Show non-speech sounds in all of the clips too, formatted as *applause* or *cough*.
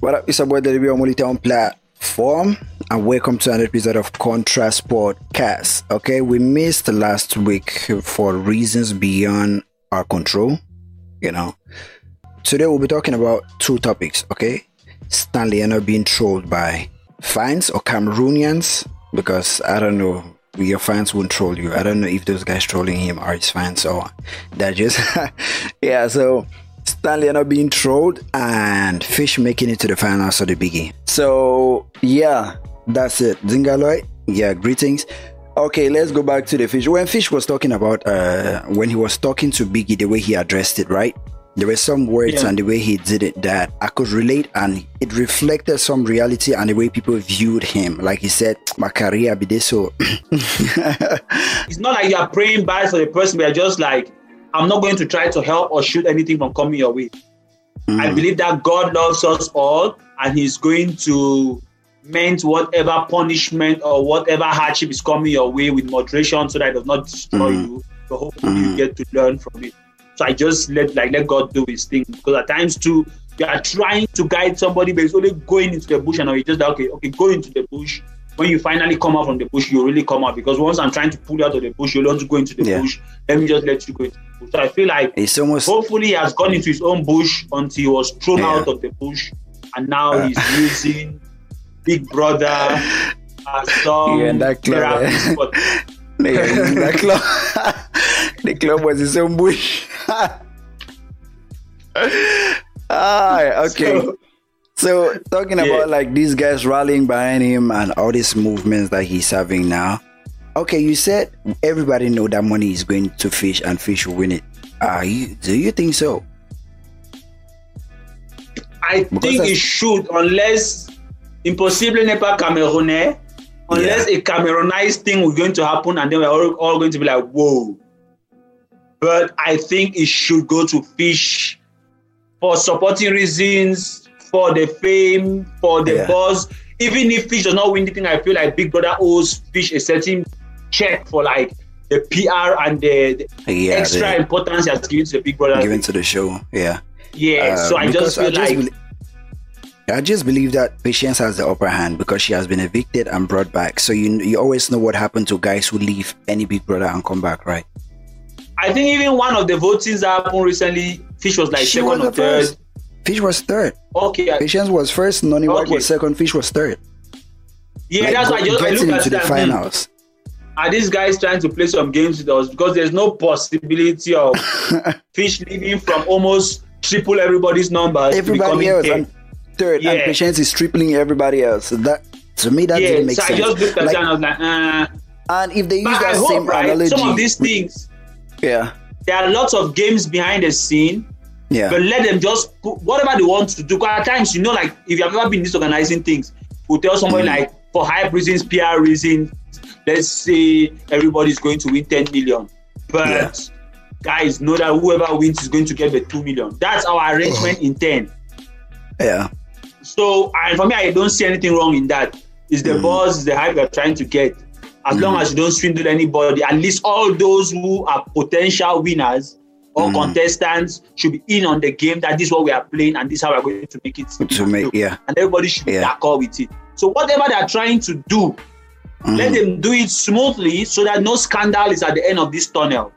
What up? It's about the Review Molitown platform, and welcome to another episode of Contrast Podcast. Okay, we missed last week for reasons beyond our control. You know, today we'll be talking about two topics. Okay, Stanley Enow being trolled by fans or Cameroonians because I don't know your fans won't troll you. I don't know if those guys trolling him are his fans or they're just *laughs* yeah. So Stanley Enow being trolled and Fish making it to the finals of the biggie. So yeah, that's it. Zingaloy, yeah, greetings. Okay, let's go back to the Fish. When Fish was talking about uh when he was talking to Biggie, the way he addressed it, right? There were some words Yeah. and the way he did it that I could relate and it reflected some reality and the way people viewed him. Like he said, my career be this so *laughs* It's not like you are praying bad for the person, but you're just like, I'm not going to try to help or shoot anything from coming your way. I believe that God loves us all and He's going to meant whatever punishment or whatever hardship is coming your way with moderation so that it does not destroy Mhm. you. So hopefully you get to learn from it. So I just let like let God do his thing because at times too you are trying to guide somebody but it's only going into the bush and you just like, okay, okay, go into the bush. When you finally come out from the bush, you really come out because once I'm trying to pull you out of the bush, you want to go into the Yeah. bush. Let me just let you go into the bush. So I feel like it's almost hopefully he has gone into his own bush until he was thrown Yeah. out of the bush and now Uh. he's using big brother as some Yeah, that club, eh? spot. *laughs* Yeah, the club *laughs* the club was his own bush. *laughs* ah, okay. So, So talking Yeah. about like these guys rallying behind him and all these movements that he's having now. Okay, you said everybody know that money is going to fish and fish will win it. Are you do you think so? I Because think it should unless impossible n'est pas camerounais eh? unless a cameroonized thing was going to happen and then we're all, all going to be like whoa but i think it should go to fish for supporting reasons for the fame for the Yeah. buzz even if fish does not win the thing i feel like big brother owes fish a certain check for like the pr and the, the Yeah, extra they- importance he has given to the big brother given to the show. Yeah. yeah Uh, so i just feel like belie- I just believe that Patience has the upper hand because she has been evicted and brought back. So you you always know what happened to guys who leave any Big Brother and come back, right? I think even one of the votings that happened recently, Fish was like She second was or third. first. Fish was third. Okay, Patience was first. Noni White Okay. was second. Fish was third. yeah, Like, that's why I just I look at the hmm, finals. Are these guys trying to play some games with us? Because there's no possibility of *laughs* Fish leaving from almost triple everybody's numbers. Everybody else third. and third, and Yeah. Patience is tripling everybody else. So that to me that yeah, didn't make so sense. I just looked at Like, that and I was like, uh, and if they use that I same hope, right? analogy, Some of these things, yeah, there are lots of games behind the scene. Yeah, But let them just put whatever they want to do. 'Cause at times, you know, like if you have ever been disorganizing things, we'll tell somebody Mm. like for hype reasons, PR reasons, let's say everybody's going to win 10 million. But Yeah. guys, know that whoever wins is going to get the 2 million. That's our arrangement in 10. yeah. So and for me, I don't see anything wrong in that. It's the Mm. buzz, it's the hype we're trying to get. As long Mm. as you don't swindle anybody, at least all those who are potential winners or Mm. contestants should be in on the game that this is what we are playing and this is how we're going to make it. To make yeah, And everybody should be Yeah. d'accord with it. So whatever they're trying to do, let Mhm. them do it smoothly so that no scandal is at the end of this tunnel.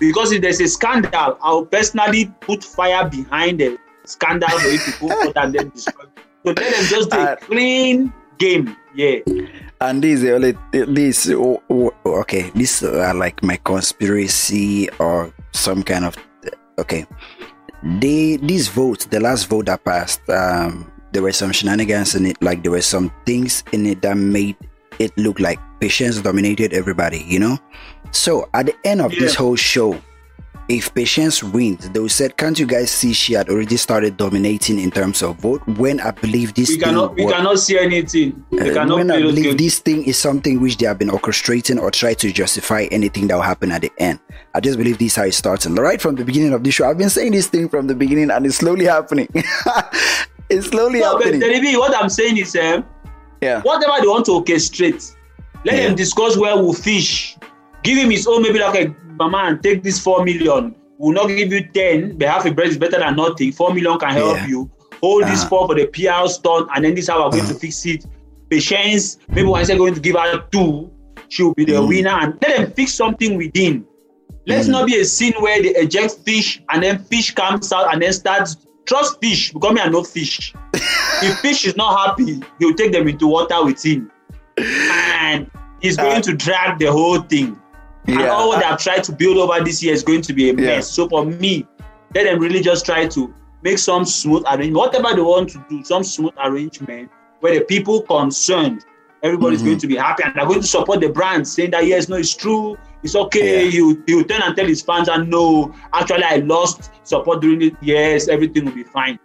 Because if there's a scandal, I'll personally put fire behind the scandal for it to go *laughs* further and then destroy. So let them just do Uh, a clean game. Yeah. And this is only this oh, oh, okay. This are like my conspiracy or some kind of okay. They this vote, the last vote that passed, um, there were some shenanigans in it. Like there were some things in it that made it look like patience dominated everybody. You know. So at the end of this whole show, if patience wins, they will said, "Can't you guys see she had already started dominating in terms of vote?" When I believe this We thing cannot we cannot see anything. We uh, cannot when I believe this thing is something which they have been orchestrating or try to justify anything that will happen at the end. I just believe this is how it starts. And right from the beginning of the show, I've been saying this thing from the beginning and it's slowly happening. *laughs* it's slowly No, but happening. What I'm saying is um, yeah. whatever they want to orchestrate, let Yeah. them discuss where we'll fish. Give him his own, maybe like a mama, take this four million. We'll not give you ten, but half a bread is better than nothing. Four million can help Yeah. you. hold uh-huh. this for for the PR stunt, and then this how we're going uh-huh. to fix it. Patience, maybe once they're going to give her two, she will be the mm. winner, and let them fix something within. Let's mm. not be a scene where they eject fish and then fish comes out and then starts. Trust fish because me I know fish. *laughs* if fish is not happy, he'll take them into water with him, and he's going uh, to drag the whole thing. Yeah. And all what I've tried to build over this year is going to be a mess. Yeah. So for me, let them really just try to make some smooth arrangement, whatever they want to do, some smooth arrangement where the people concerned, everybody's mm-hmm. going to be happy and they're going to support the brand, saying that yes, no, it's true, it's okay. Yeah. He will turn and tell his fans and no, actually I lost support during it. Yes, everything will be fine.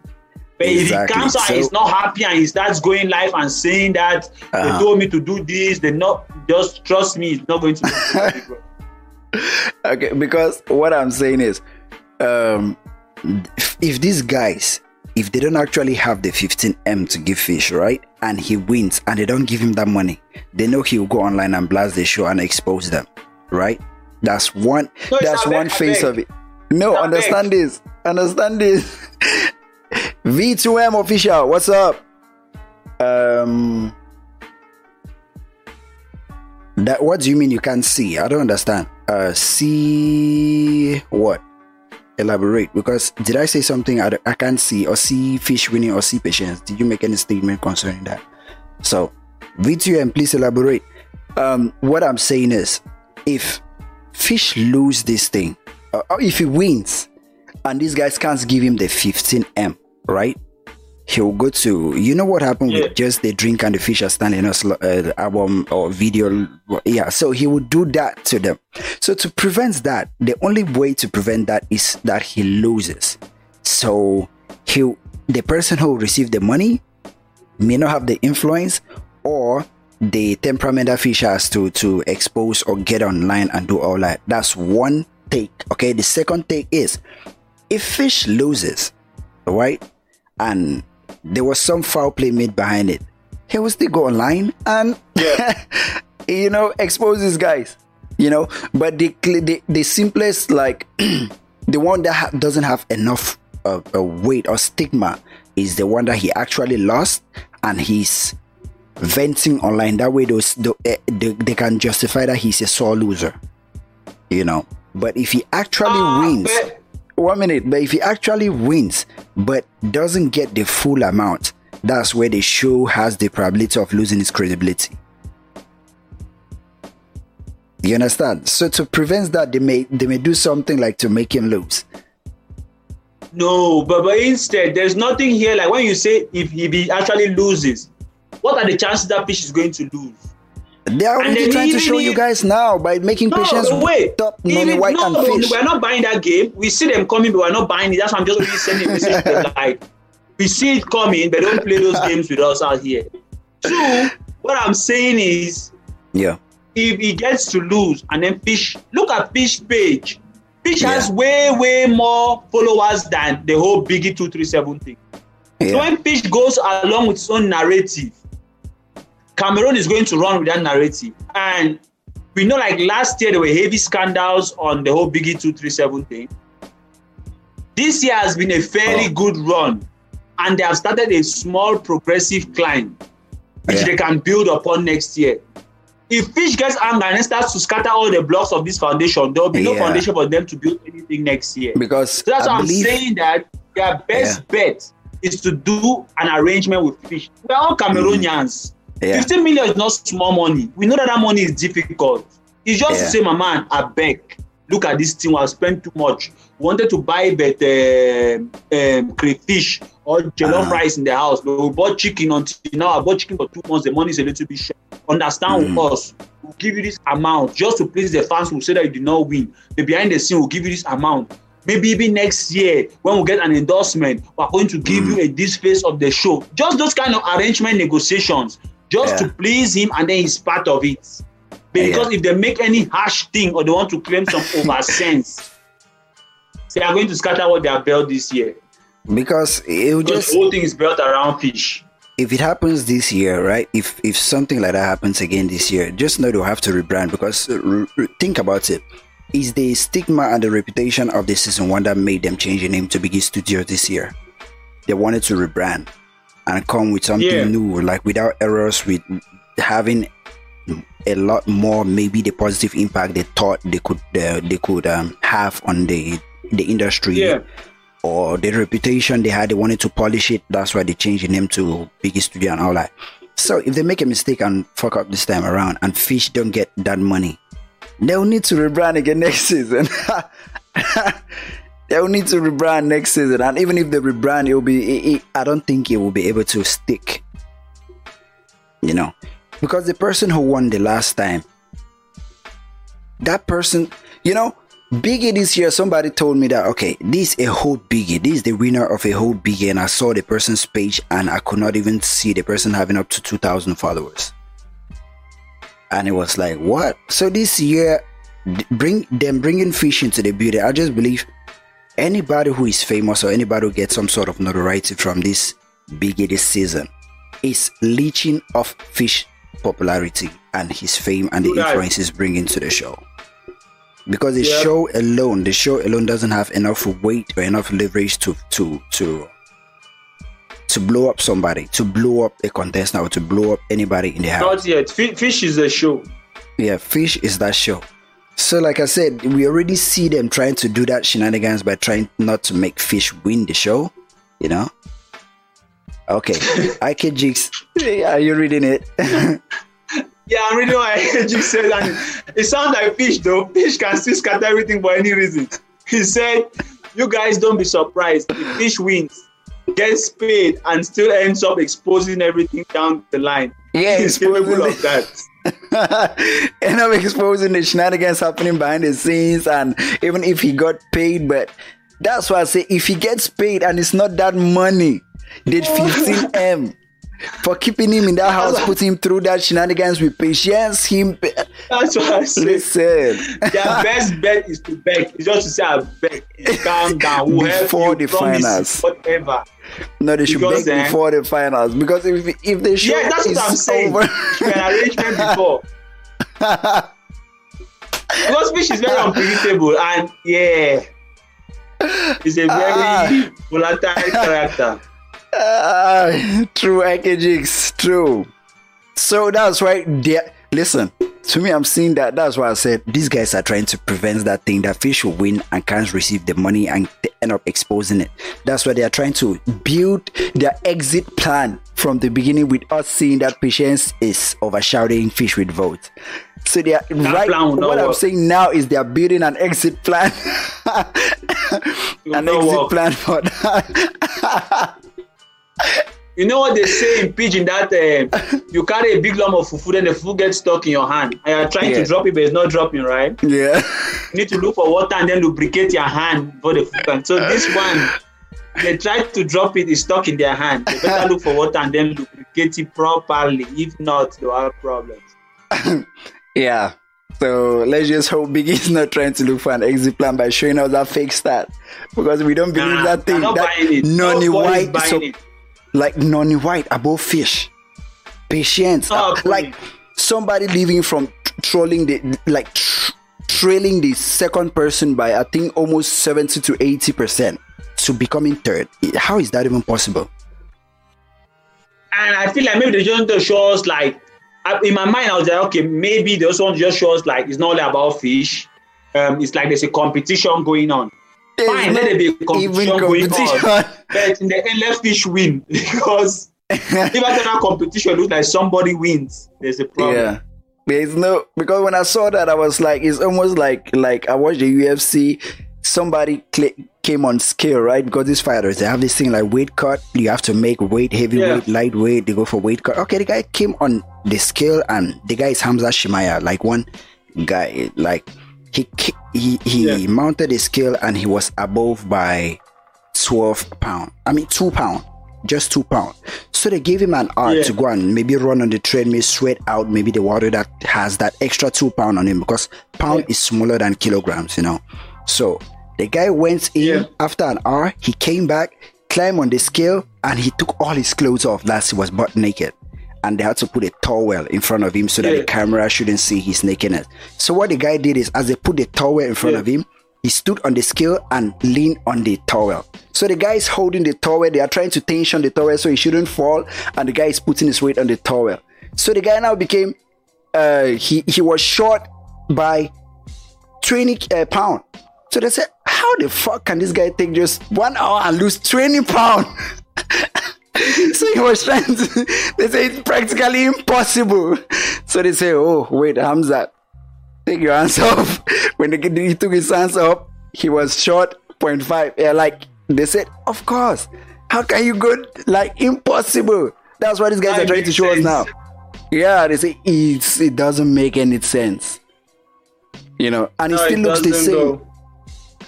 But exactly. if he comes out so, and he's not happy and he starts going live and saying that uh-huh. they told me to do this, they not just trust me, it's not going to be *laughs* *laughs* okay, because what I'm saying is um if, these guys if they don't actually have the 15m to give fish right and he wins and they don't give him that money they know he'll go online and blast the show and expose them right? That's one. No, that's one face of it. No, understand this. Understand this. *laughs* V2M official, what's up? Um, that what do you mean you can't see? I don't understand. Uh, see what? Elaborate because did I say something I, I can't see or see fish winning or see patience? Did you make any statement concerning that? So, V2M, please elaborate. Um, what I'm saying is if Fish lose this thing, uh, if he wins, and these guys can't give him the 15M, right? He'll go to you know what happened yeah. with just the drink and the fish are standing us uh, album or video yeah so he would do that to them so to prevent that the only way to prevent that is that he loses so he the person who received the money may not have the influence or the temperament that fish has to to expose or get online and do all that. That's one take. Okay. The second take is if fish loses, right, and there was some foul play made behind it, he will still go online and yeah. *laughs* you know expose these guys. You know, but the the, the simplest like *clears throat* the one that ha- doesn't have enough uh, uh, weight or stigma is the one that he actually lost and he's venting online. That way, those the, eh, they, they can justify that he's a sore loser. You know, but if he actually uh, wins, but- one minute. But if he actually wins, but doesn't get the full amount, that's where the show has the probability of losing its credibility. You understand? So to prevent that, they may they may do something like to make him lose. No, but, but instead, there's nothing here. Like when you say if he actually loses, what are the chances that fish is going to lose? They are already trying to show you guys now by making no, patience wait. top even, white no, and fish. We're not buying that game. We see them coming, but we're not buying it. That's why I'm just really sending a message to *laughs* like we see it coming, but don't play those games with us out here. Two, what I'm saying is yeah. If he gets to lose and then fish look at fish page. Fish yeah. has way, way more followers than the whole Biggie 237 thing. Yeah. So when Fish goes along with his own narrative, Cameroon is going to run with that narrative. And we know like last year there were heavy scandals on the whole Biggie 237 thing. This year has been a fairly oh. good run. And they have started a small progressive climb, which yeah. they can build upon next year. If Fish gets angry and starts to scatter all the blocks of this foundation, there will be yeah. no foundation for them to build anything next year. Because so that's I why believe... I'm saying that their best yeah. bet is to do an arrangement with fish. We're all Cameroonians. Mm. Yeah. 15 million is not small money. We know that that money is difficult. It's just yeah. to say, my man, I beg, look at this thing, I've spent too much. Wanted to buy but uh, um, crayfish or jollof uh-huh. rice in the house, but we bought chicken until now. I bought chicken for two months. The money is a little bit short. Understand mm. with us. We'll give you this amount just to please the fans who say that you did not win. But behind the scene, we'll give you this amount maybe even next year when we get an endorsement we're going to give mm. you a this phase of the show just those kind of arrangement negotiations just yeah. to please him and then he's part of it because yeah. if they make any harsh thing or they want to claim some *laughs* over sense they are going to scatter what they have built this year because it will just the whole thing is built around fish if it happens this year, right? If if something like that happens again this year, just know they'll have to rebrand because uh, think about it is the stigma and the reputation of the season one that made them change the name to Biggie Studio this year. they wanted to rebrand and come with something yeah. new, like without errors, with having a lot more maybe the positive impact they thought they could uh, they could um, have on the the industry yeah. or the reputation they had they wanted to polish it that's why they changed the name to Biggie Studio and all that so if they make a mistake and fuck up this time around and fish don't get that money they'll need to rebrand again next *laughs* season *laughs* they'll need to rebrand next season and even if they rebrand it will be it, it, i don't think it will be able to stick you know because the person who won the last time, that person, you know, Biggie this year, somebody told me that, okay, this is a whole Biggie. This is the winner of a whole Biggie. And I saw the person's page and I could not even see the person having up to 2,000 followers. And it was like, what? So this year, bring them bringing fish into the beauty. I just believe anybody who is famous or anybody who gets some sort of notoriety from this Biggie this season is leeching off fish popularity and his fame and the influence he's bringing to the show. Because the yep. show alone, the show alone doesn't have enough weight or enough leverage to to to to blow up somebody, to blow up a contestant, or to blow up anybody in the house. Not yet. Fish is a show. Yeah, Fish is that show. So, like I said, we already see them trying to do that shenanigans by trying not to make Fish win the show. You know, Okay. *laughs* IK Jigs. Are you reading it? *laughs* yeah, I'm reading what *laughs* IK Jigs said. And it sounds like fish, though. Fish can still scatter everything for any reason. He said, You guys don't be surprised if fish wins, gets paid, and still ends up exposing everything down the line. Yeah, he's capable of that. *laughs* end up exposing the shenanigans happening behind the scenes, and even if he got paid, but that's why I say if he gets paid and it's not that money, did *laughs* 15M for keeping him in that house, put him through that shenanigans with patience. Him. That's what I said. Listen. Their best bet is to beg. It's just to say, I beg. Calm down. We'll before the finals. Whatever. No, they should because, beg uh, before the finals because if if they show yeah, that's what I'm saying. Over... an arrangement before. because fish is very unpredictable and yeah, he's a very ah. volatile character. Uh, *laughs* true, Akejix, true. So that's why they listen to me. I'm seeing that. That's why I said these guys are trying to prevent that thing that fish will win and can't receive the money and they end up exposing it. That's why they are trying to build their exit plan from the beginning with us seeing that patience is overshadowing fish with vote. So they are that right. What I'm saying now is they are building an exit plan. *laughs* an exit work. plan for that. *laughs* You know what they say in pidgin that uh, you carry a big lump of fufu, then the fufu gets stuck in your hand, and you're trying yeah. to drop it, but it's not dropping, right? Yeah. You need to look for water and then lubricate your hand for the fufu. So this one, they try to drop it, it's stuck in their hand. They better look for water and then lubricate it properly. If not, they'll have problems. *laughs* yeah. So let's just hope Biggie's not trying to look for an exit plan by showing us that fake stat because we don't believe nah, that thing. That Noni White. So, it like Noni White above fish. Patience. Oh, like somebody leaving from trolling the like tr- trailing the second person by I think almost 70 to 80 percent to becoming third. How is that even possible? And I feel like maybe they just want to show us like in my mind, I was like, okay, maybe they also want to just show us like it's not only about fish. Um, it's like there's a competition going on. Fine, let there be competition, going on. *laughs* But in the end, let fish win *laughs* because if after that competition looks like somebody wins, there's a problem. Yeah. There's no because when I saw that I was like it's almost like like I watched the UFC somebody cl- came on scale right because these fighters they have this thing like weight cut you have to make weight heavyweight yeah. lightweight they go for weight cut okay the guy came on the scale and the guy is Hamza Chimaev like one guy like he he he yeah. mounted a scale and he was above by 12 pound. I mean 2 pound. Just 2 pound. So they gave him an hour yeah. to go and maybe run on the treadmill sweat out maybe the water that has that extra 2 pound on him because pound yeah. is smaller than kilograms you know. So the guy went in after an hour he came back climbed on the scale and he took all his clothes off. That's he was butt naked and they had to put a towel in front of him so that yeah. the camera shouldn't see his nakedness. So what the guy did is, as they put the towel in front yeah. of him, he stood on the scale and leaned on the towel. So the guy is holding the towel. They are trying to tension the towel so he shouldn't fall, and the guy is putting his weight on the towel. So the guy now became uh, he he was short by 20 uh, pound. So they said, how the fuck can this guy take just one hour and lose 20 pound? *laughs* so he was trying to, they say it's practically impossible. So they say, oh, wait, Hamza, take your hands *laughs* off. When the, he took his hands off, he was short 0.5. Yeah, like, they said, of course. How can you go, like, impossible. That's what these guys that are trying to show sense. us now. Yeah, they say it's, it doesn't make any sense. You know, and no, it still it looks the same. Go.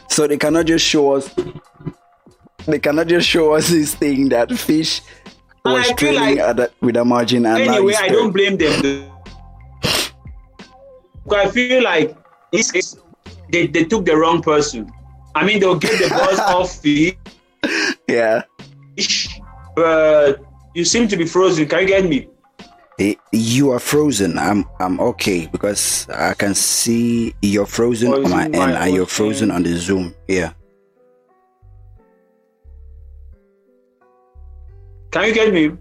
So they cannot just show us they cannot just show us this thing that fish was trading like, with a margin and anyway i don't blame them i feel like it's, it's, they, they took the wrong person. I mean they'll get the boss *laughs* off fish yeah. but you seem to be frozen. Can you get me? You are frozen. I'm I'm okay because I can see you're frozen on my end. and you're frozen on the Zoom. Yeah. Can you get me?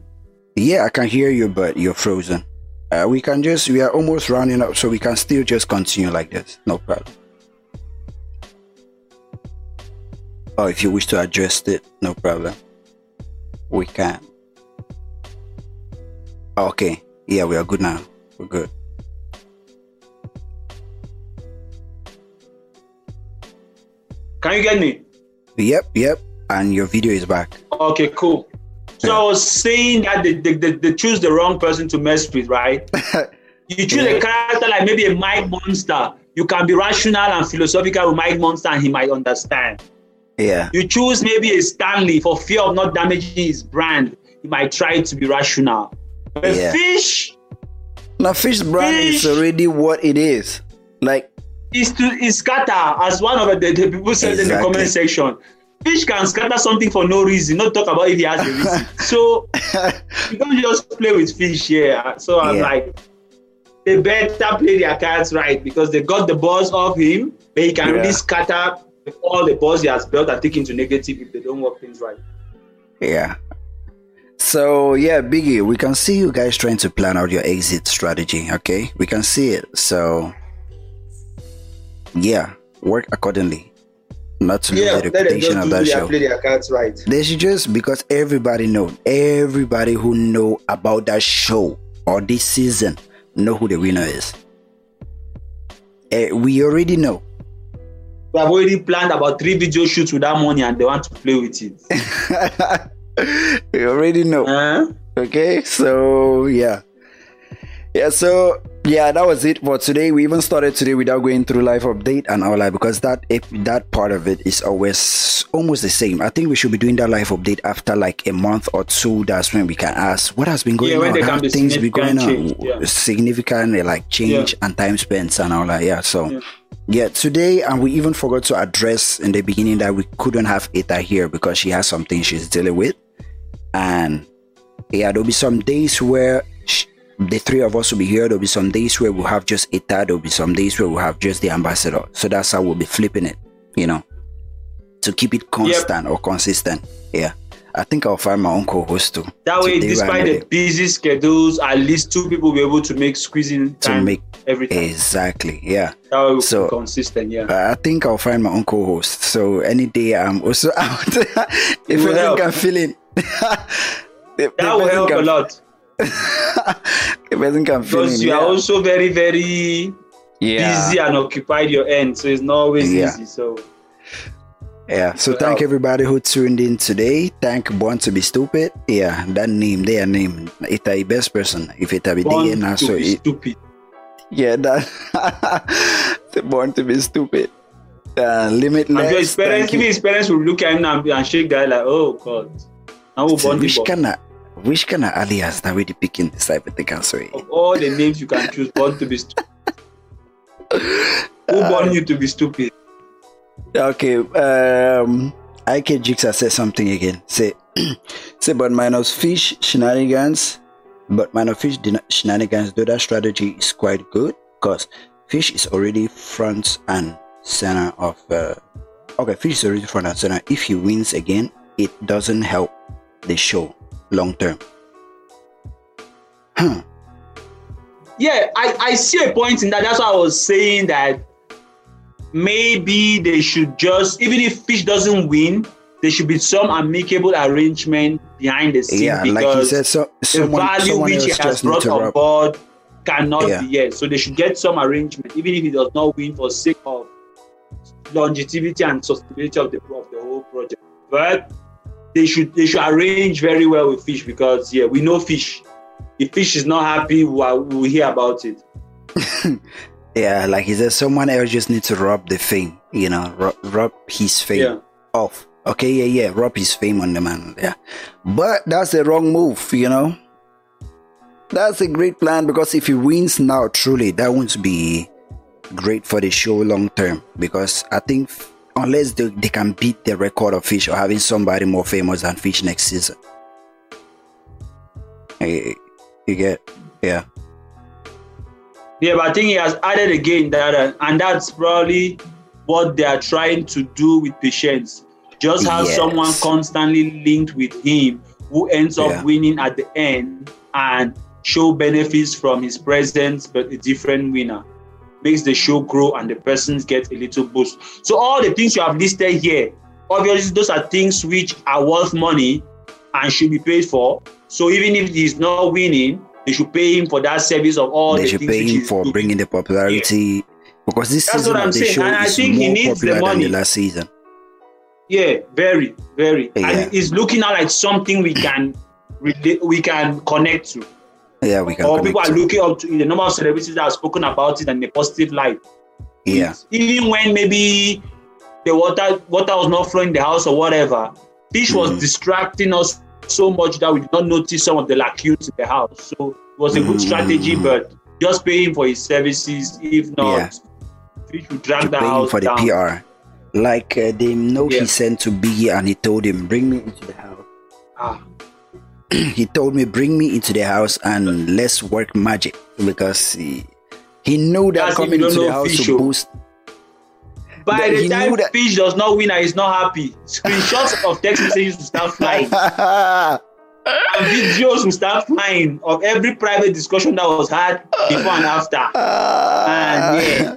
Yeah, I can hear you, but you're frozen. Uh, we can just, we are almost rounding up, so we can still just continue like this. No problem. Or oh, if you wish to adjust it, no problem. We can. Okay. Yeah, we are good now. We're good. Can you get me? Yep, yep. And your video is back. Okay, cool. So saying that they, they, they, they, choose the wrong person to mess with, right? *laughs* you choose yeah. a character like maybe a Mike Monster. You can be rational and philosophical with Mike Monster and he might understand. Yeah. You choose maybe a Stanley for fear of not damaging his brand. He might try to be rational. A yeah. fish. Now, fish brand fish, is already what it is. Like, is to is scatter as one of the, the people said exactly. in the comment section fish can scatter something for no reason, not talk about if he has a reason. *laughs* so you don't just play with fish here. So I'm yeah. like, they better play their cards right because they got the balls off him, but he can yeah. really scatter all the balls he has built and take into negative if they don't work things right. Yeah. So yeah, Biggie, we can see you guys trying to plan out your exit strategy. Okay, we can see it. So yeah, work accordingly not to yeah, lose the reputation of that show. Play their cards right. They should just because everybody know, everybody who know about that show or this season know who the winner is. Uh, we already know. We have already planned about three video shoots with that money, and they want to play with it. *laughs* we already know. Uh-huh. Okay, so yeah, yeah. So yeah, that was it for today. We even started today without going through life update and all that because that if that part of it is always almost the same. I think we should be doing that life update after like a month or two. That's when we can ask what has been going yeah, on, how things be going change, on, yeah. significant like change yeah. and time spent and all that. Yeah, so. Yeah. Yeah, today, and we even forgot to address in the beginning that we couldn't have Eta here because she has something she's dealing with. And yeah, there'll be some days where the three of us will be here. There'll be some days where we'll have just Ita. There'll be some days where we'll have just the ambassador. So that's how we'll be flipping it, you know, to keep it constant yep. or consistent. Yeah. I think I'll find my own co-host too. That way, despite the busy schedules, at least two people will be able to make squeezing time to make everything. Exactly. Yeah. That way so consistent. Yeah. I think I'll find my own co-host. So any day I'm also *laughs* out. if you think I'm feeling. *laughs* that will help a lot it wasn't Because you yeah. are also very, very yeah. busy and occupied your end, so it's not always yeah. easy. So yeah, so thank everybody who tuned in today. Thank Born to be Stupid. Yeah, that name, their name. It's the best person. If it be Born DNA, so it, stupid. Yeah, that *laughs* Born to be Stupid. Uh, limitless. And his parents, even his parents will look at him and, and shake their like, oh God. Now born which kind of which kind of alias that we picking this type of thing can say? Of all the names you can choose, born to be stupid. Who born you to be stupid? Okay. Um IK Jigsaw said something again. Say *clears throat* say but minus fish shenanigans. But minus fish shenanigans, though that strategy is quite good because fish is already front and center of. Uh, okay, fish is already front and center. If he wins again, it doesn't help the show long term. Huh. Yeah, I, I see a point in that. That's why I was saying that maybe they should just, even if Fish doesn't win, there should be some amicable arrangement behind the scene yeah, because like you said, so, someone, the value which he has brought on board cannot yeah. be yes. So they should get some arrangement, even if he does not win for sake of longevity and sustainability of the of the whole project. But they should they should arrange very well with Fish because yeah, we know Fish. If Fish is not happy, we'll, we'll hear about it. *laughs* yeah, like he said, someone else just needs to rub the fame, you know, rub, rub his fame yeah. off. Okay, yeah, yeah, rub his fame on the man. Yeah, but that's the wrong move, you know. That's a great plan because if he wins now, truly, that won't be great for the show long term. Because I think unless they, they can beat the record of Fish or having somebody more famous than Fish next season, you, you get, yeah. Yeah, but I think he has added again that, uh, and that's probably what they are trying to do with patience. Just have yes. someone constantly linked with him who ends up yeah. winning at the end and show benefits from his presence, but a different winner makes the show grow and the persons get a little boost. So all the things you have listed here, obviously those are things which are worth money and should be paid for. So even if he's not winning, they should pay him for that service of all they the should pay him for doing. bringing the popularity yeah. because this That's season what I'm the saying. show and I think more he needs popular the money. than the last season. Yeah, very, very. Yeah. And it's looking out like something we can we can connect to. Yeah, we can. Or people are looking up to the number of celebrities that have spoken about it in a positive light. Yeah. Even when maybe the water water was not flowing in the house or whatever, fish mm. was distracting us so much that we did not notice some of the lacunes in the house. So it was a good mm. strategy, but just paying for his services. If not, yeah. fish would drag the house for the down. PR. Like uh, they know yeah. he sent to Biggie and he told him, "Bring me into the house." Ah. *clears throat* he told me, "Bring me into the house and let's work magic," because he he knew that That's coming into the house to oh. boost. By the time that... Fish does not win and is not happy, screenshots of text messages will start flying. *laughs* and videos will start flying of every private discussion that was had before and after. and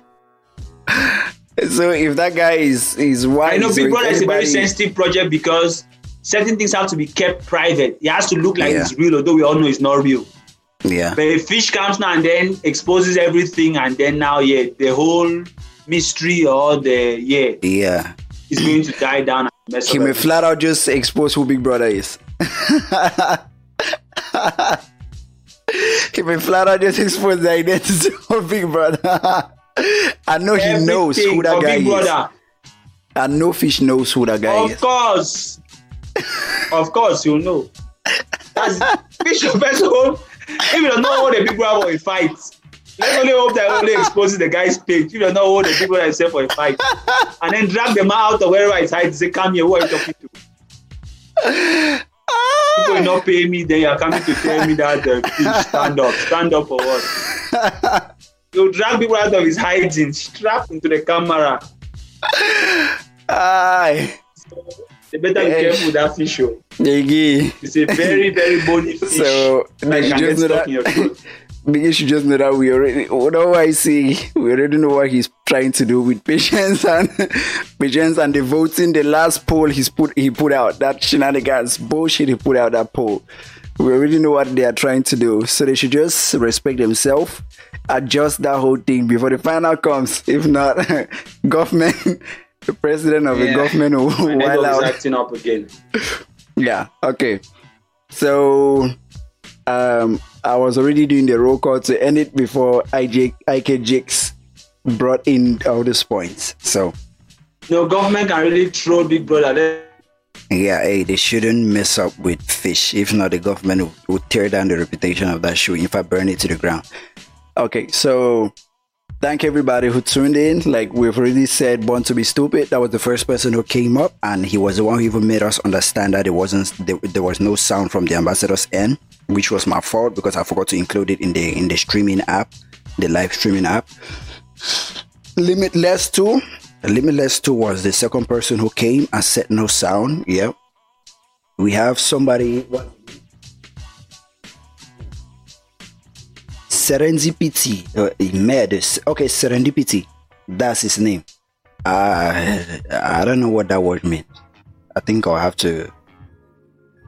yeah. So if that guy is is wise, I know Big Brother is a very sensitive project because certain things have to be kept private. It has to look like yeah. it's real, although we all know it's not real. Yeah. But if fish comes now and then exposes everything, and then now, yeah, the whole mystery or the yeah, yeah, is going to die down. And he may flat out just expose who Big Brother is. *laughs* he may flat out just expose the identity *laughs* of Big Brother. I know he knows who that guy is. Brother. I know Fish knows who that guy of is. Of course of course, you know. That's Bishop Benson. If you don't know what the people have for a fight, let's only hope that only exposes the guy's page. If you don't know what the people are saying for a fight, and then drag them out of wherever it's hiding, say, "Come here, who are you talking to?" People will not pay me, then you're coming to tell me that uh, stand up, stand up for what? You drag people out of his hiding, strap into the camera. Aye. So, they better be careful with that fish. Oh. It's a very, very bony *laughs* fish. So, like, you just know that. Because *laughs* you just know that we already, whatever I see, we already know what he's trying to do with patience and *laughs* patience and the voting. The last poll he's put, he put out that shenanigans bullshit. He put out that poll. We already know what they are trying to do, so they should just respect themselves, adjust that whole thing before the final comes. If not, government the president of yeah. the government will *laughs* while out. acting up again. yeah. Okay. So, um, I was already doing the roll call to end it before IJ, IK Jakes brought in all these points. So, no government can really throw Big Brother. Yeah, hey, they shouldn't mess up with fish. If not, the government will, will tear down the reputation of that show. If I burn it to the ground. Okay, so thank everybody who tuned in. Like we've already said, Born to be Stupid. That was the first person who came up, and he was the one who even made us understand that it wasn't there, there was no sound from the ambassador's end, which was my fault because I forgot to include it in the in the streaming app, the live streaming app. Limitless too. Limitless 2 was the second person who came and said no sound. Yep. We have somebody. What? Serendipity. Uh, mad. Okay, Serendipity. That's his name. Uh, I don't know what that word means. I think I'll have to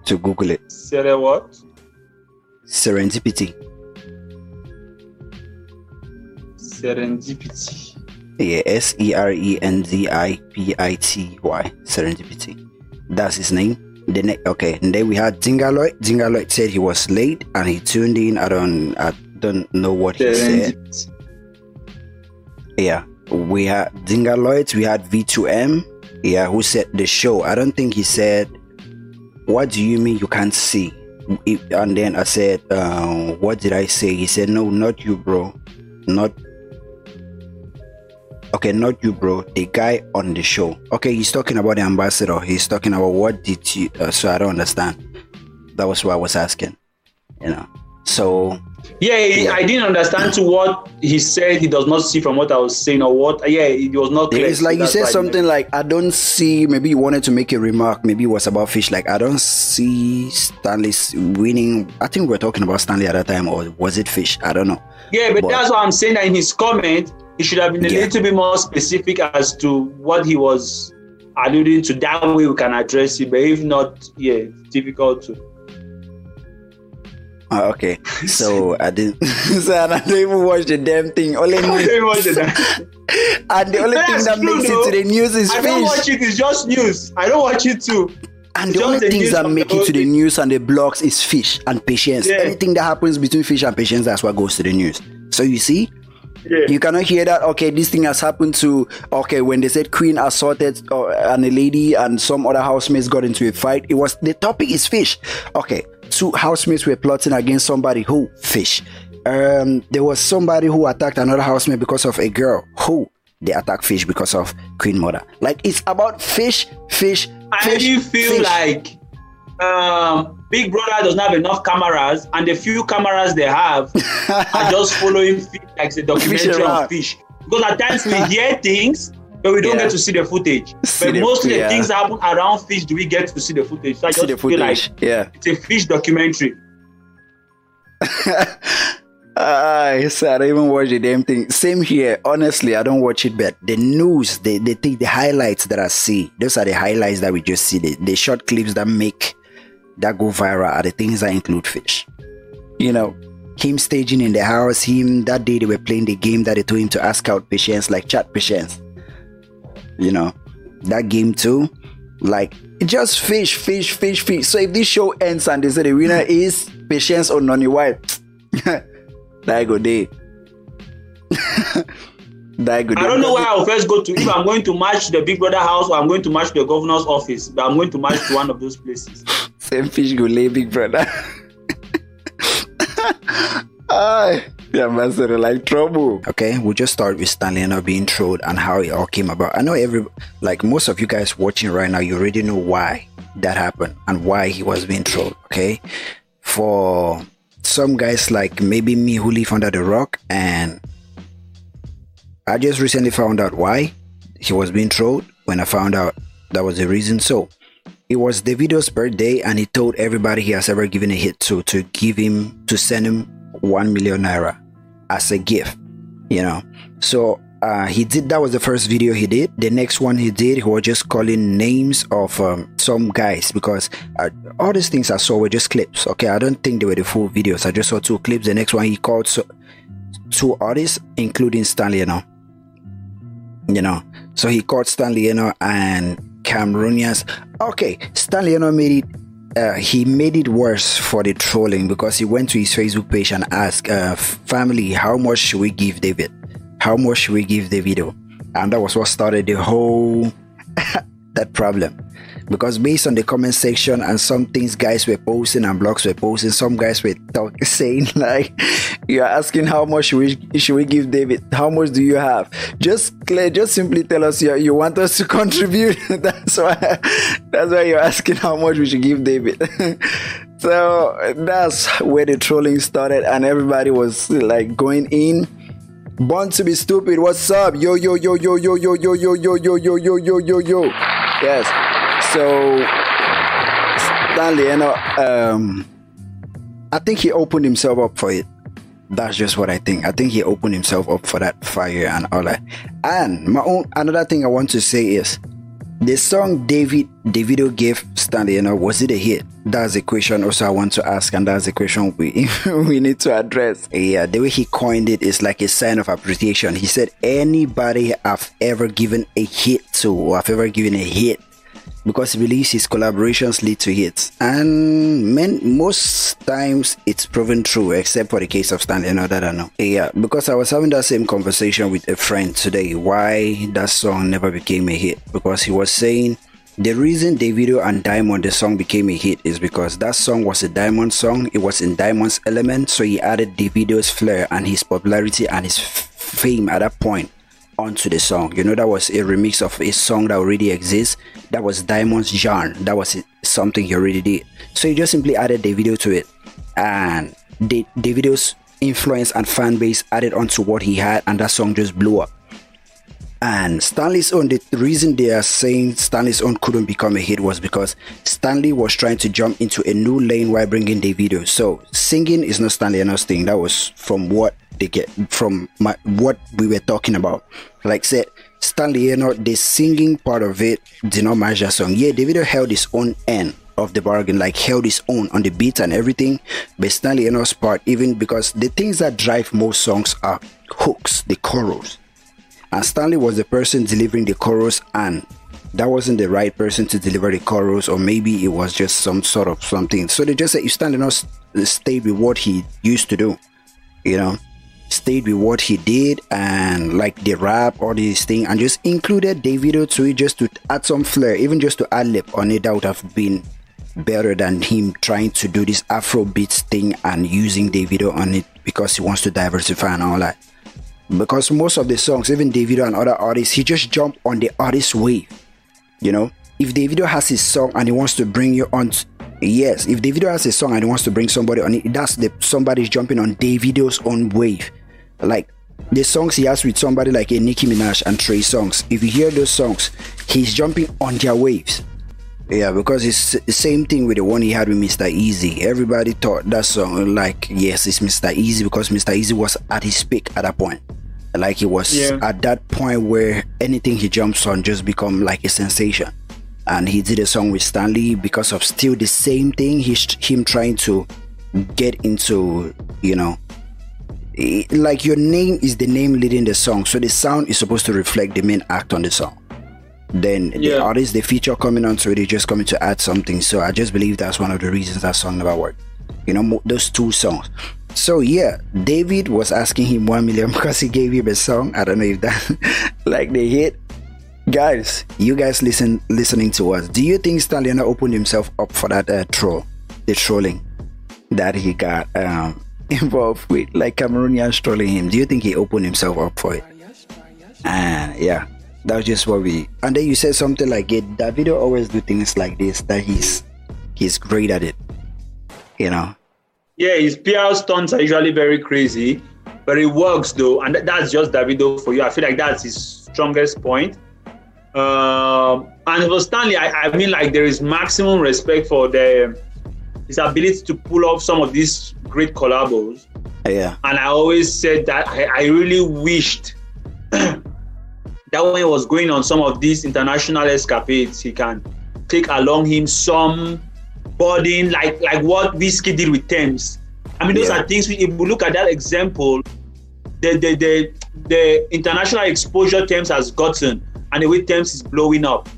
to Google it. Sere what? Serendipity. Serendipity. Yeah, S E R E N D I P I T Y. Serendipity. That's his name. The ne- okay, and then we had Dingaloid. Dingaloid said he was late and he tuned in. I don't, I don't know what he said. Yeah, we had Dingaloid. We had V2M. Yeah, who said the show? I don't think he said. What do you mean you can't see? And then I said, uh, what did I say? He said, no, not you, bro. Not okay not you bro the guy on the show okay he's talking about the ambassador he's talking about what did you uh, so i don't understand that was what i was asking you know so yeah, I didn't understand to what he said. He does not see from what I was saying, or what. Yeah, it was not clear. It's like you said something like, "I don't see." Maybe you wanted to make a remark. Maybe it was about fish. Like, I don't see Stanley winning. I think we are talking about Stanley at that time, or was it fish? I don't know. Yeah, but, but that's what I'm saying. That in his comment, he should have been a yeah. little bit more specific as to what he was alluding to. That way we can address it. But if not, yeah, it's difficult to. Oh, okay, so I didn't. *laughs* so I didn't even watch the damn thing. Only *laughs* I didn't watch it. *laughs* and the only thing that true, makes though. it to the news is I fish. don't watch it. It's just news. I don't watch it too. And it's the only things that make it to the news and the blogs is fish and patience. Yeah. Anything that happens between fish and patience, that's what goes to the news. So you see, yeah. You cannot hear that. Okay, this thing has happened to. Okay, when they said Queen assaulted uh, and a lady and some other housemates got into a fight, it was the topic is fish. Okay, two housemates were plotting against somebody who fish. Um, there was somebody who attacked another housemate because of a girl who they attack fish because of Queen Mother. Like it's about fish, fish. I fish, really feel fish. like um, Big Brother doesn't have enough cameras, and the few cameras they have *laughs* are just following fish, like the documentary fish of fish. Because at times we *laughs* hear things, but we don't yeah. get to see the footage. See but the, mostly yeah. the things that happen around fish, do we get to see the footage? So I just feel like yeah. it's a fish documentary. *laughs* I said I don't even watch the damn thing. Same here. Honestly, I don't watch it, but the news, they, they take the highlights that I see. Those are the highlights that we just see. The, the short clips that make that go viral are the things that include fish. You know, him staging in the house, him that day they were playing the game that they told him to ask out patients, like chat patience. You know, that game too, like just fish, fish, fish, fish. So if this show ends and they say the winner *laughs* is patience or Noni White, that *laughs* go day. that good. I don't know where I'll first go to. If I'm going to match the Big Brother house or I'm going to match the governor's office, but I'm going to match to one of those places. *laughs* Same fish go lay Big Brother. Aye. The ambassador like trouble. Okay, we'll just start with Stanley and not being trolled and how it all came about. I know every like most of you guys watching right now, you already know why that happened and why he was being trolled. Okay. For some guys like maybe me who live under the rock and I just recently found out why he was being trolled when I found out that was the reason. So it was Davido's birthday and he told everybody he has ever given a hit to to give him to send him one million naira as a gift, you know. So uh, he did that was the first video he did. The next one he did, he was just calling names of um, some guys because uh, all these things I saw were just clips. Okay, I don't think they were the full videos. I just saw two clips. The next one he called so, two artists, including Stanley, you know you know. So he called Stanley Enow and Cameroonians. Okay, Stanley Enow made it. Uh, he made it worse for the trolling because he went to his Facebook page and asked, uh, "Family, how much should we give David? How much should we give Davido?" And that was what started the whole *laughs* that problem because based on the comment section and some things guys were posting and blogs were posting, some guys were talk, saying like, "You're asking how much should we should we give David? How much do you have? Just clear, just simply tell us you, you want us to contribute. that's why that's why you're asking how much we should give David." so that's where the trolling started, and everybody was like going in Born to be stupid. What's up? Yo yo yo yo yo yo yo yo yo yo yo yo yo yo yo. Yes. So Stanley, you know, um, I think he opened himself up for it. That's just what I think. I think he opened himself up for that fire and all that. And my own another thing I want to say is the song David Davido gave Stanley, you know, was it a hit? That's a question also I want to ask, and that's a question we *laughs* we need to address. Yeah, the way he coined it is like a sign of appreciation. He said anybody I've ever given a hit to or I've ever given a hit because he believes his collaborations lead to hits. And men, most times it's proven true, except for the case of Stanley. No, that I know. Yeah, because I was having that same conversation with a friend today. Why that song never became a hit? Because he was saying the reason Davido and Diamond the song became a hit is because that song was a Diamond song. It was in Diamond's element, so he added Davido's flair and his popularity and his fame at that point onto the song. You know, that was a remix of a song that already exists. That was Diamond's genre. That was something he already did. So he just simply added Davido to it. And the Davido's influence and fan base added onto what he had, and that song just blew up. And Stanley's own, the reason they are saying Stanley's own couldn't become a hit was because Stanley was trying to jump into a new lane while bringing Davido. So singing is not Stanley Enow's thing. That was from what they get from my, what we were talking about. Like said, Stanley, you know, the singing part of it did not match that song. Yeah, Davido held his own end of the bargain, like held his own on the beat and everything. But Stanley Enow's part, even because the things that drive most songs are hooks, the chorus and Stanley was the person delivering the chorus and that wasn't the right person to deliver the chorus or maybe it was just some sort of something so they just said you Stanley not stayed with what he used to do you know stayed with what he did and like the rap all these things and just included Davido to it just to add some flair even just to add lip on it that would have been better than him trying to do this afro beats thing and using Davido on it because he wants to diversify and all that because most of the songs, even Davido and other artists, he just jump on the artist wave. You know, if Davido has his song and he wants to bring you on, yes, if Davido has a song and he wants to bring somebody on it, that's the somebody's jumping on Davido's own wave. Like the songs he has with somebody like a Nicki Minaj and Trey Songz. If you hear those songs, he's jumping on their waves. Yeah, because it's the same thing with the one he had with Mr. Eazi. Everybody thought that song like yes, it's Mr. Eazi because Mr. Eazi was at his peak at that point. Like he was yeah. at that point where anything he jumps on just become like a sensation. And he did a song with Stanley because of still the same thing. He's him trying to get into, you know, like your name is the name leading the song, so the sound is supposed to reflect the main act on the song. Then yeah. the artist, the feature coming on, so they're just coming to add something. So I just believe that's one of the reasons that song never worked. You know, those two songs. So yeah, Davido was asking him one million *laughs* because he gave him a song. I don't know if that *laughs* like they hit. Guys, you guys listen listening to us. Do you think Stanley opened himself up for that uh, troll, the trolling that he got um, *laughs* involved with, like Cameroonians trolling him? Do you think he opened himself up for it? And uh, yeah, that's just what we. And then you said something like it. Davido always do things like this. That he's he's great at it. You know, yeah, his PR stunts are usually very crazy, but it works though, and that's just Davido for you. I feel like that's his strongest point. Um, and for Stanley, I, I mean, like there is maximum respect for the his ability to pull off some of these great collabos. Yeah. And I always said that I, I really wished *clears throat* that when he was going on some of these international escapades, he can take along him some burden, like like what Wizkid did with Tems. I mean, those yeah. are things. We, if we look at that example, the the the, the international exposure Tems has gotten, and the way Tems is blowing up,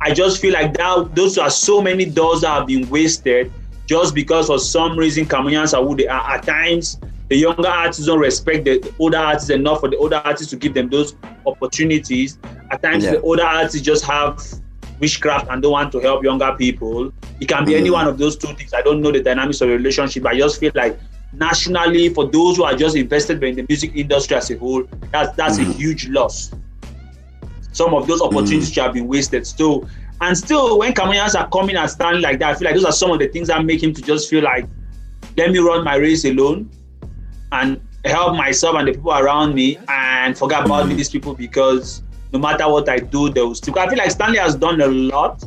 I just feel like that those are so many doors that have been wasted just because for some reason Cameroonians are who they are. At times, the younger artists don't respect the older artists enough for the older artists to give them those opportunities. At times, yeah. the older artists just have witchcraft and don't want to help younger people. It can be mm. any one of those two things. I don't know the dynamics of the relationship. I just feel like nationally, for those who are just invested in the music industry as a whole, that's that's mm. a huge loss. Some of those opportunities mm. have been wasted. Still, and still, when Cameroonians are coming and standing like that, I feel like those are some of the things that make him to just feel like, let me run my race alone. And help myself and the people around me and forget about these people because no matter what I do, they will still. I feel like Stanley has done a lot,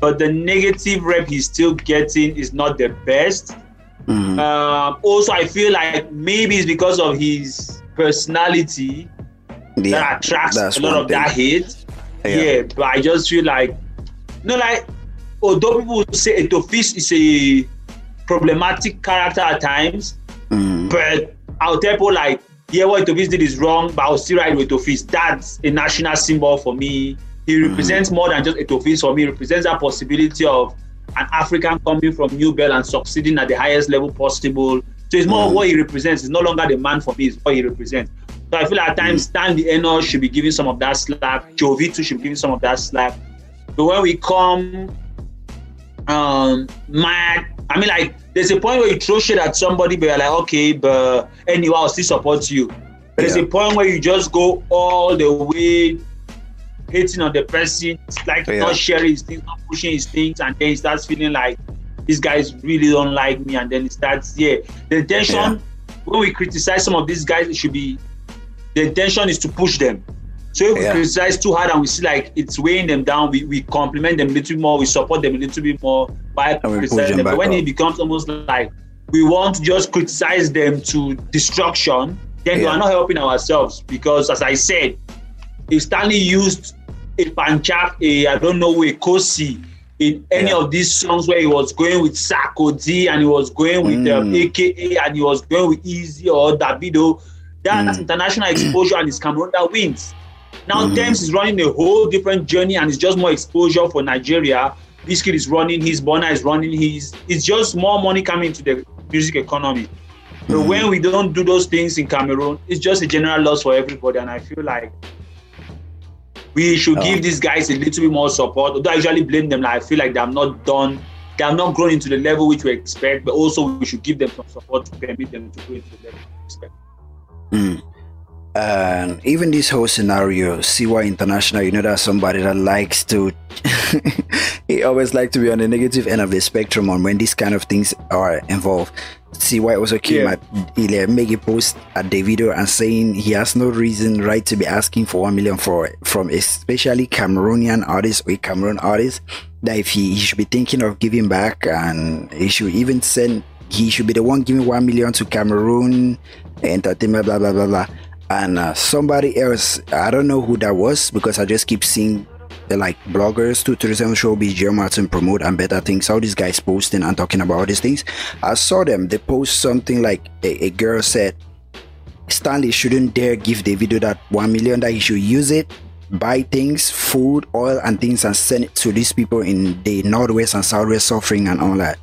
but the negative rep he's still getting is not the best. Mm-hmm. Uh, also, I feel like maybe it's because of his personality yeah, that attracts a lot of thing. that hate. Yeah. yeah. but I just feel like, know, like, although people say Eto'o Fils is a problematic character at times, mm. but I'll tell people like, yeah, what Eto'o Fils did is wrong, but I'll still ride with Eto'o Fils. That's a national symbol for me. He mm. represents mm. more than just Eto'o Fils for me. He represents that possibility of an African coming from New Bell and succeeding at the highest level possible. So it's more mm. what he represents. It's no longer the man for me, it's what he represents. So I feel at times mm. the Enow should be giving some of that slack. Jovito should be giving some of that slack. But when we come um mad, I mean like there's a point where you throw shit at somebody, but you're like, okay, but anyway, I'll still support you. But there's yeah. a point where you just go all the way hating on the person, like yeah. not sharing his things, not pushing his things, and then he starts feeling like these guys really don't like me, and then it starts, yeah. The intention yeah. when we criticize some of these guys, it should be the intention is to push them. So if yeah. we criticize too hard and we see like it's weighing them down, we, we compliment them a little more, we support them a little bit more by criticizing them. But when up. it becomes almost like we want to just criticize them to destruction, then yeah. we are not helping ourselves because as I said, if Stanley used a Panchak, a I don't know, a Ko-C in any yeah. of these songs where he was going with Sarkodie and he was going with mm. um, AKA and he was going with Eazi or Davido, that's mm. international exposure and it's Cameroon that wins. Now mm. Tems is running a whole different journey and it's just more exposure for Nigeria. Wizkid is running his, Burna is running his. It's just more money coming to the music economy. But mm. when we don't do those things in Cameroon, it's just a general loss for everybody. And I feel like we should give these guys a little bit more support. Although I usually blame them, like I feel like they have not done, they have not grown into the level which we expect. But also we should give them some support to permit them to go into the level we expect. Mm. And even this whole scenario, CY International, you know, that's somebody that likes to, *laughs* he always like to be on the negative end of the spectrum on when these kind of things are involved. CY also came yeah. at he make a post at the video and saying he has no reason right to be asking for one million for from especially Cameroonian artists or Cameroon artists that if he, he should be thinking of giving back and he should even send he should be the one giving one million to Cameroon entertainment blah blah blah blah and uh, somebody else I don't know who that was because I just keep seeing the like bloggers, 237 Show, BJ Martin promote and better things. All these guys posting and talking about all these things. I saw them. They post something like a, a girl said, Stanley shouldn't dare give Davido that one million that he should use it, buy things, food, oil, and things, and send it to these people in the northwest and southwest suffering and all that.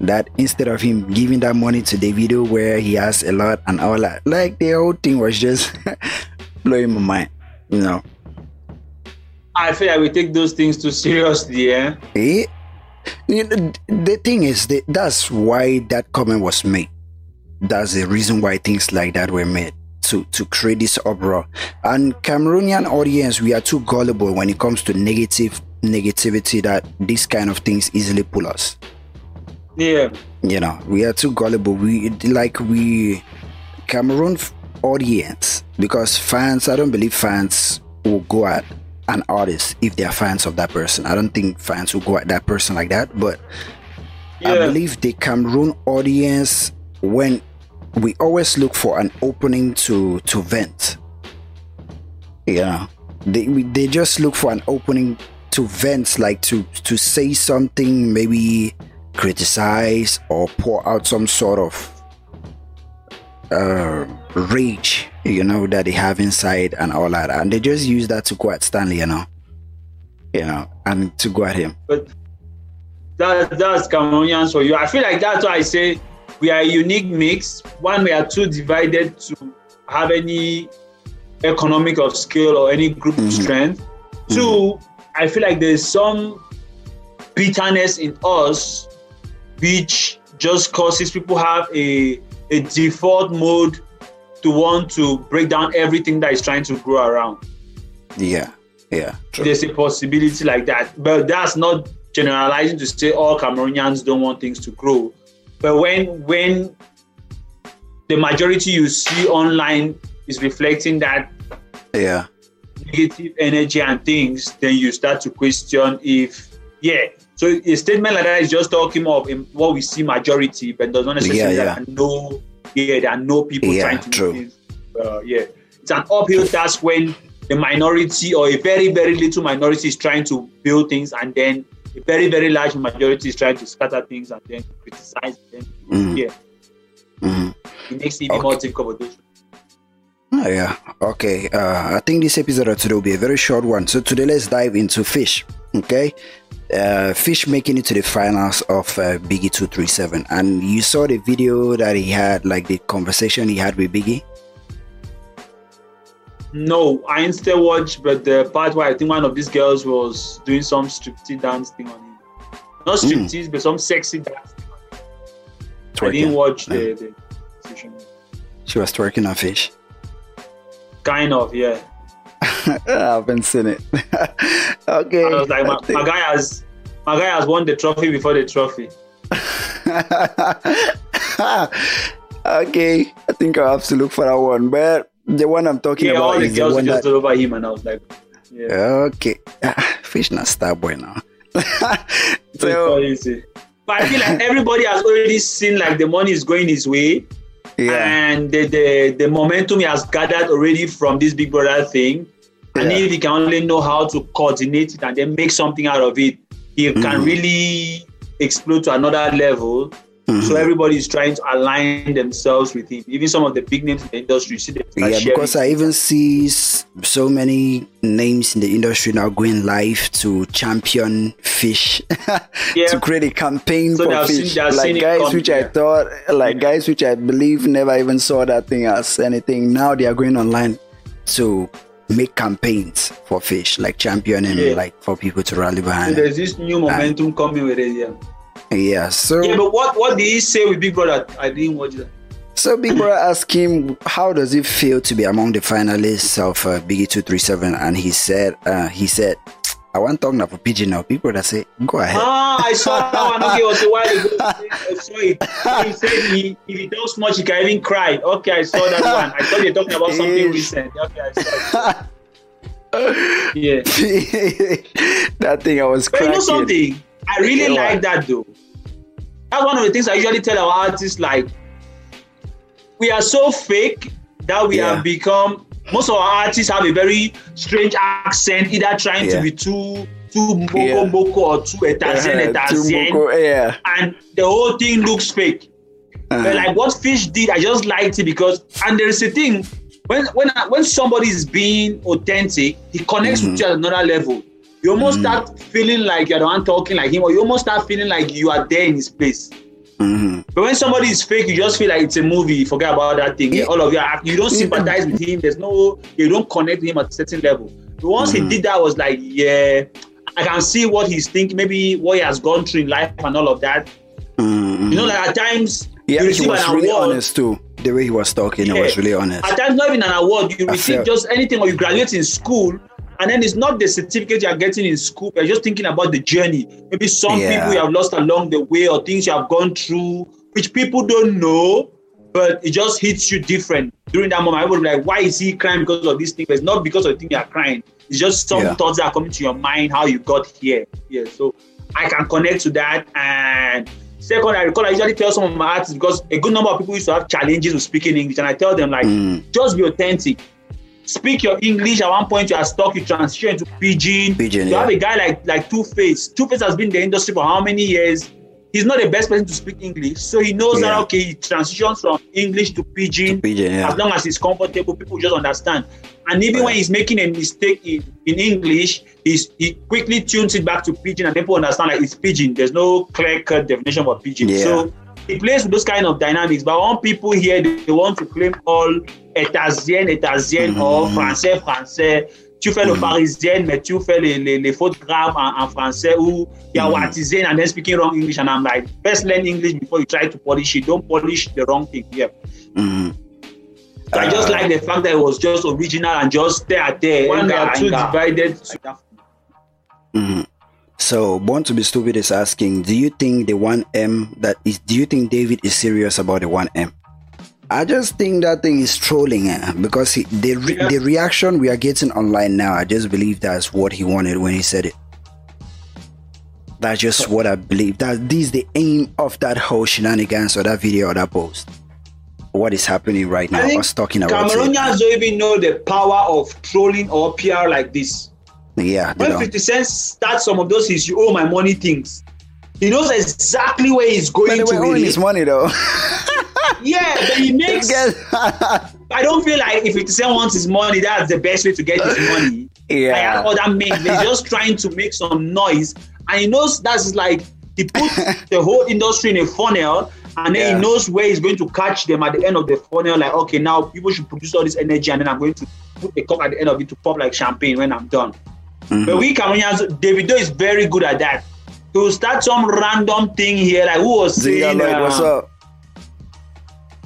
That instead of him giving that money to Davido where he has a lot and all that, like the whole thing was just *laughs* blowing my mind, you know. I feel like we take those things too seriously, eh? eh? You know, the thing is, that that's why that comment was made. That's the reason why things like that were made to to create this uproar. And Cameroonian audience, we are too gullible when it comes to negative negativity that these kind of things easily pull us. Yeah. You know, we are too gullible. We like we Cameroon audience because fans. I don't believe fans will go at an artist if they are fans of that person. I don't think fans will go at that person like that, but yeah. I believe the Cameroon audience when we always look for an opening to to vent. Yeah, they they just look for an opening to vent, like to to say something, maybe criticize or pour out some sort of uh, rage, you know, that they have inside and all that. And they just use that to go at Stanley, you know, you know, and to go at him. But that, that's Cameroonians for you. I feel like that's why I say we are a unique mix. One, we are too divided to have any economic of scale or any group mm-hmm. strength. Mm-hmm. Two, I feel like there's some bitterness in us which just causes people have a a default mode to want to break down everything that is trying to grow around. Yeah, yeah. True. There's a possibility like that, but that's not generalizing to say all Cameroonians don't want things to grow. But when when the majority you see online is reflecting that yeah negative energy and things, then you start to question if yeah. So a statement like that is just talking of what we see majority, but does not necessarily yeah, yeah. no yeah there are no people yeah, trying to true. This, uh, yeah. It's an uphill task when the minority or a very very little minority is trying to build things and then a very very large majority is trying to scatter things and then criticize them. Mm-hmm. Yeah. Mm-hmm. It makes it even okay. more difficult. Oh, yeah. Okay. Uh, I think this episode of today will be a very short one. So today let's dive into Fhish. Okay. Uh, Fhish making it to the finals of uh, Biggy 237 and you saw the video that he had like the conversation he had with Biggie no I instead watched but the part where I think one of these girls was doing some striptease dance thing on him not hmm. striptease mm. but some sexy dance I didn't watch the, the session she was twerking on Fhish Kind of, yeah. *laughs* I haven't seen it. *laughs* okay. I was like, my, my, guy has my guy has won the trophy before the trophy. *laughs* okay, I think I have to look for that one. But the one I'm talking yeah, about all the girls the one just that... over him, and I was like, yeah. Okay, Fhish not star boy now. *laughs* so, but I feel like everybody has already seen like the money is going his way yeah. and the, the, the momentum he has gathered already from this Big Brother thing. Yeah. And if he can only know how to coordinate it and then make something out of it, he mm-hmm. can really explode to another level Mm-hmm. So everybody is trying to align themselves with him. Even some of the big names in the industry, see Yeah, because I even see so many names in the industry now going live to champion Fhish, *laughs* yeah. to create a campaign so for Fhish. Seen, like guys come, which yeah. I thought, like yeah. guys which I believe never even saw that thing as anything. Now they are going online to make campaigns for Fhish, like championing, like for people to rally behind. So there's this new momentum and, coming with it, yeah. Yeah. So yeah, but what what did he say with Big Brother? I didn't watch that. So Big Brother *laughs* asked him, "How does it feel to be among the finalists of uh, Biggy Two Three Seven? And he said, uh, "He said, I want to talk now for pigeon now. Big Brother say, go ahead." Ah, I saw that one. Okay, it was a while ago. *laughs* I saw it. He said he, if he does much, he can even cry. Okay, I saw that one. I thought you were talking about something *laughs* recent. Okay, I saw it. yeah. that thing I was. But you know something? I really like that though. That's one of the things I usually tell our artists like we are so fake that we yeah. have become most of our artists have a very strange accent, either trying yeah. to be too too boko yeah. boko or too Etazian Etazian. Yeah. And the whole thing looks fake. Uh-huh. But like what Fhish did, I just liked it because and there is a thing when when when somebody is being authentic, he connects mm-hmm. with you at another level you almost mm. start feeling like you're the one talking like him, or you almost start feeling like you are there in his place. Mm-hmm. But when somebody is fake, you just feel like it's a movie. You forget about that thing. Yeah. All of you, are, you don't sympathize with him. There's no, you don't connect with him at a certain level. But once mm-hmm. he did that, was like, yeah, I can see what he's thinking, maybe what he has gone through in life and all of that. Mm-hmm. You know, like at times, yeah, you he was an really award. honest too. The way he was talking, yeah. was really honest. At times, not even an award. You receive just anything, or you graduate in school, and then it's not the certificate you are getting in school. You're just thinking about the journey. Maybe some yeah. people you have lost along the way or things you have gone through, which people don't know, but it just hits you different. During that moment, I would be like, why is he crying because of this thing? But it's not because of the thing you are crying. It's just some yeah. thoughts that are coming to your mind, how you got here. Yeah. So I can connect to that. And second, I recall I usually tell some of my artists because a good number of people used to have challenges with speaking English. And I tell them, like, mm. just be authentic speak your English. At one point, you are stuck. You transition into pidgin. Pidgin. You yeah. have a guy like like Two Face. Two Face has been in the industry for how many years? He's not the best person to speak English, so he knows yeah. that okay, he transitions from English to pidgin. To pidgin yeah. As long as he's comfortable, people just understand. And even when he's making a mistake in, in English, he's, he quickly tunes it back to pidgin, and people understand like it's pidgin. There's no clear cut definition for pidgin. So he plays with those kind of dynamics. But when people here they want to claim all étasienne, étasienne mm-hmm. or français, français. Tu fais mm-hmm. le parisien, mais tu fais les, les, les fautes graves en, en français ou you are mm-hmm. and then speaking wrong English. And I'm like, best learn English before you try to polish it. Don't polish the wrong thing here. Mm-hmm. So uh, I just uh, like the fact that it was just original and just there, there. When they are too divided. Mm-hmm. So, Born to be Stupid is asking, do you think the 1M that is, do you think Davido is serious about the 1M? I just think that thing is trolling eh? because he, the re- yeah. the reaction we are getting online now. I just believe that's what he wanted when he said it. That's just what I believe. That this is the aim of that whole shenanigans or that video or that post. What is happening right now? Us talking about Cameroonians don't even know the power of trolling or PR like this. Yeah. When 50 Cent starts some of those his you owe my money things, he knows exactly where he's going but to. Owing his money though. *laughs* yeah, but he makes. *laughs* I don't feel like if 50 Cent wants his money, that's the best way to get his money. *laughs* Yeah. Like, that means they're just trying to make some noise, and he knows that's like he puts the whole industry in a funnel, and then yeah. he knows where he's going to catch them at the end of the funnel. Like, okay, now people should produce all this energy, and then I'm going to put the cup at the end of it to pop like champagne when I'm done. Mm-hmm. But we Cameroonians, Davido is very good at that. He will start some random thing here, like who was saying, uh, what's up?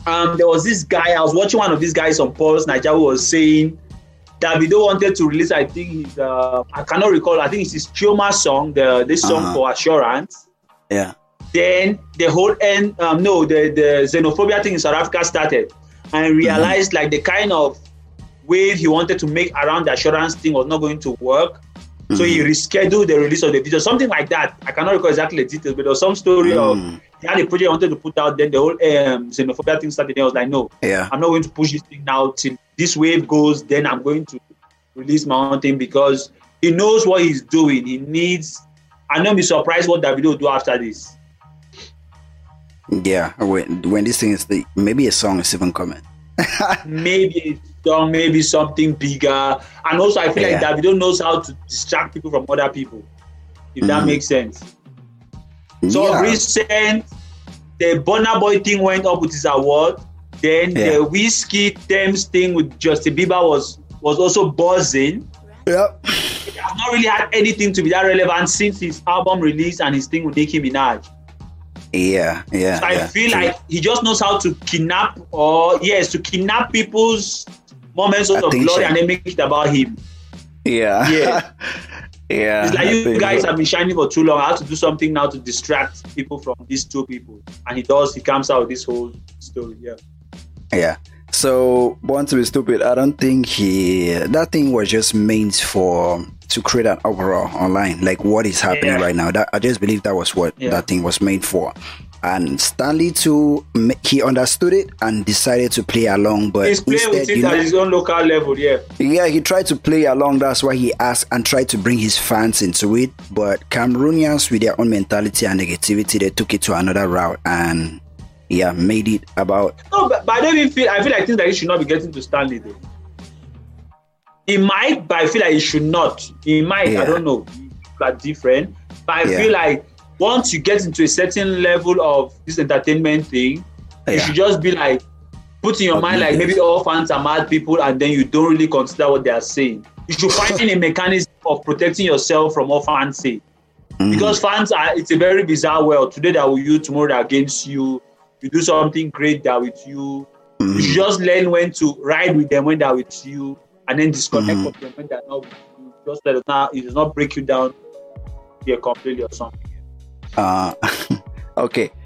Um, there was this guy. I was watching one of these guys on Pulse Nigeria who was saying Davido wanted to release. I think his. Uh, I cannot recall. I think it's his Chioma song. The this song uh-huh. for Assurance. Yeah. Then the whole end. Um, no, the the xenophobia thing in South Africa started, and realized mm-hmm. like the kind of wave he wanted to make around the assurance thing was not going to work. Mm-hmm. So he mm-hmm. rescheduled the release of the video, something like that. I cannot recall exactly the details, but there was some story mm. of he had a project wanted to put out. Then the whole um, xenophobia thing started. I was like, no, yeah, I'm not going to push this thing now till this wave goes. Then I'm going to release my own thing because he knows what he's doing. He needs. I'm not be surprised what Davido will do after this. Yeah, when when this thing is the maybe a song is even coming. *laughs* maybe done maybe something bigger. And also, I feel yeah. like Davido knows how to distract people from other people, if mm. that makes sense. So yeah. recent, the Burna Boy thing went up with his award. Then yeah. the Wizkid Tems thing with Justin Bieber was was also buzzing. Yeah. It has not really had anything to be that relevant since his album release and his thing with Nicki Minaj. Yeah, yeah. So I yeah, feel like he just knows how to kidnap or yes, to kidnap people's moments of glory and then make it about him. Yeah. Yeah. *laughs* yeah. It's like you guys have been shining for too long. I have to do something now to distract people from these two people. And he does, he comes out with this whole story. Yeah. Yeah. So, Born to be Stupid, I don't think he, that thing was just meant for, to create an uproar online, like what is happening yeah. right now. That I just believe that was what yeah. that thing was made for and Stanley too he understood it and decided to play along but he's playing with it you know, at his own local level yeah yeah he tried to play along that's why he asked and tried to bring his fans into it but Cameroonians with their own mentality and negativity they took it to another route and yeah made it about no but, but I don't even feel I feel like things that he should not be getting to Stanley though he might but I feel like he should not he might yeah. I don't know but different but I yeah. feel like once you get into a certain level of this entertainment thing, yeah. you should just be like, put in your mind like maybe all fans are mad people, and then you don't really consider what they are saying. You should find a mechanism of protecting yourself from what fans say. Mm. Because fans are, it's a very bizarre world. Today they're with you, tomorrow they're against you. You do something great, they're with you. Mm. You should just learn when to ride with them when they're with you, and then disconnect mm. from them when they're not with you. Just let it not, it does not break you down here completely or something. Uh, *laughs* okay.